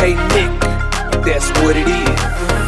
Nick, that's what it is.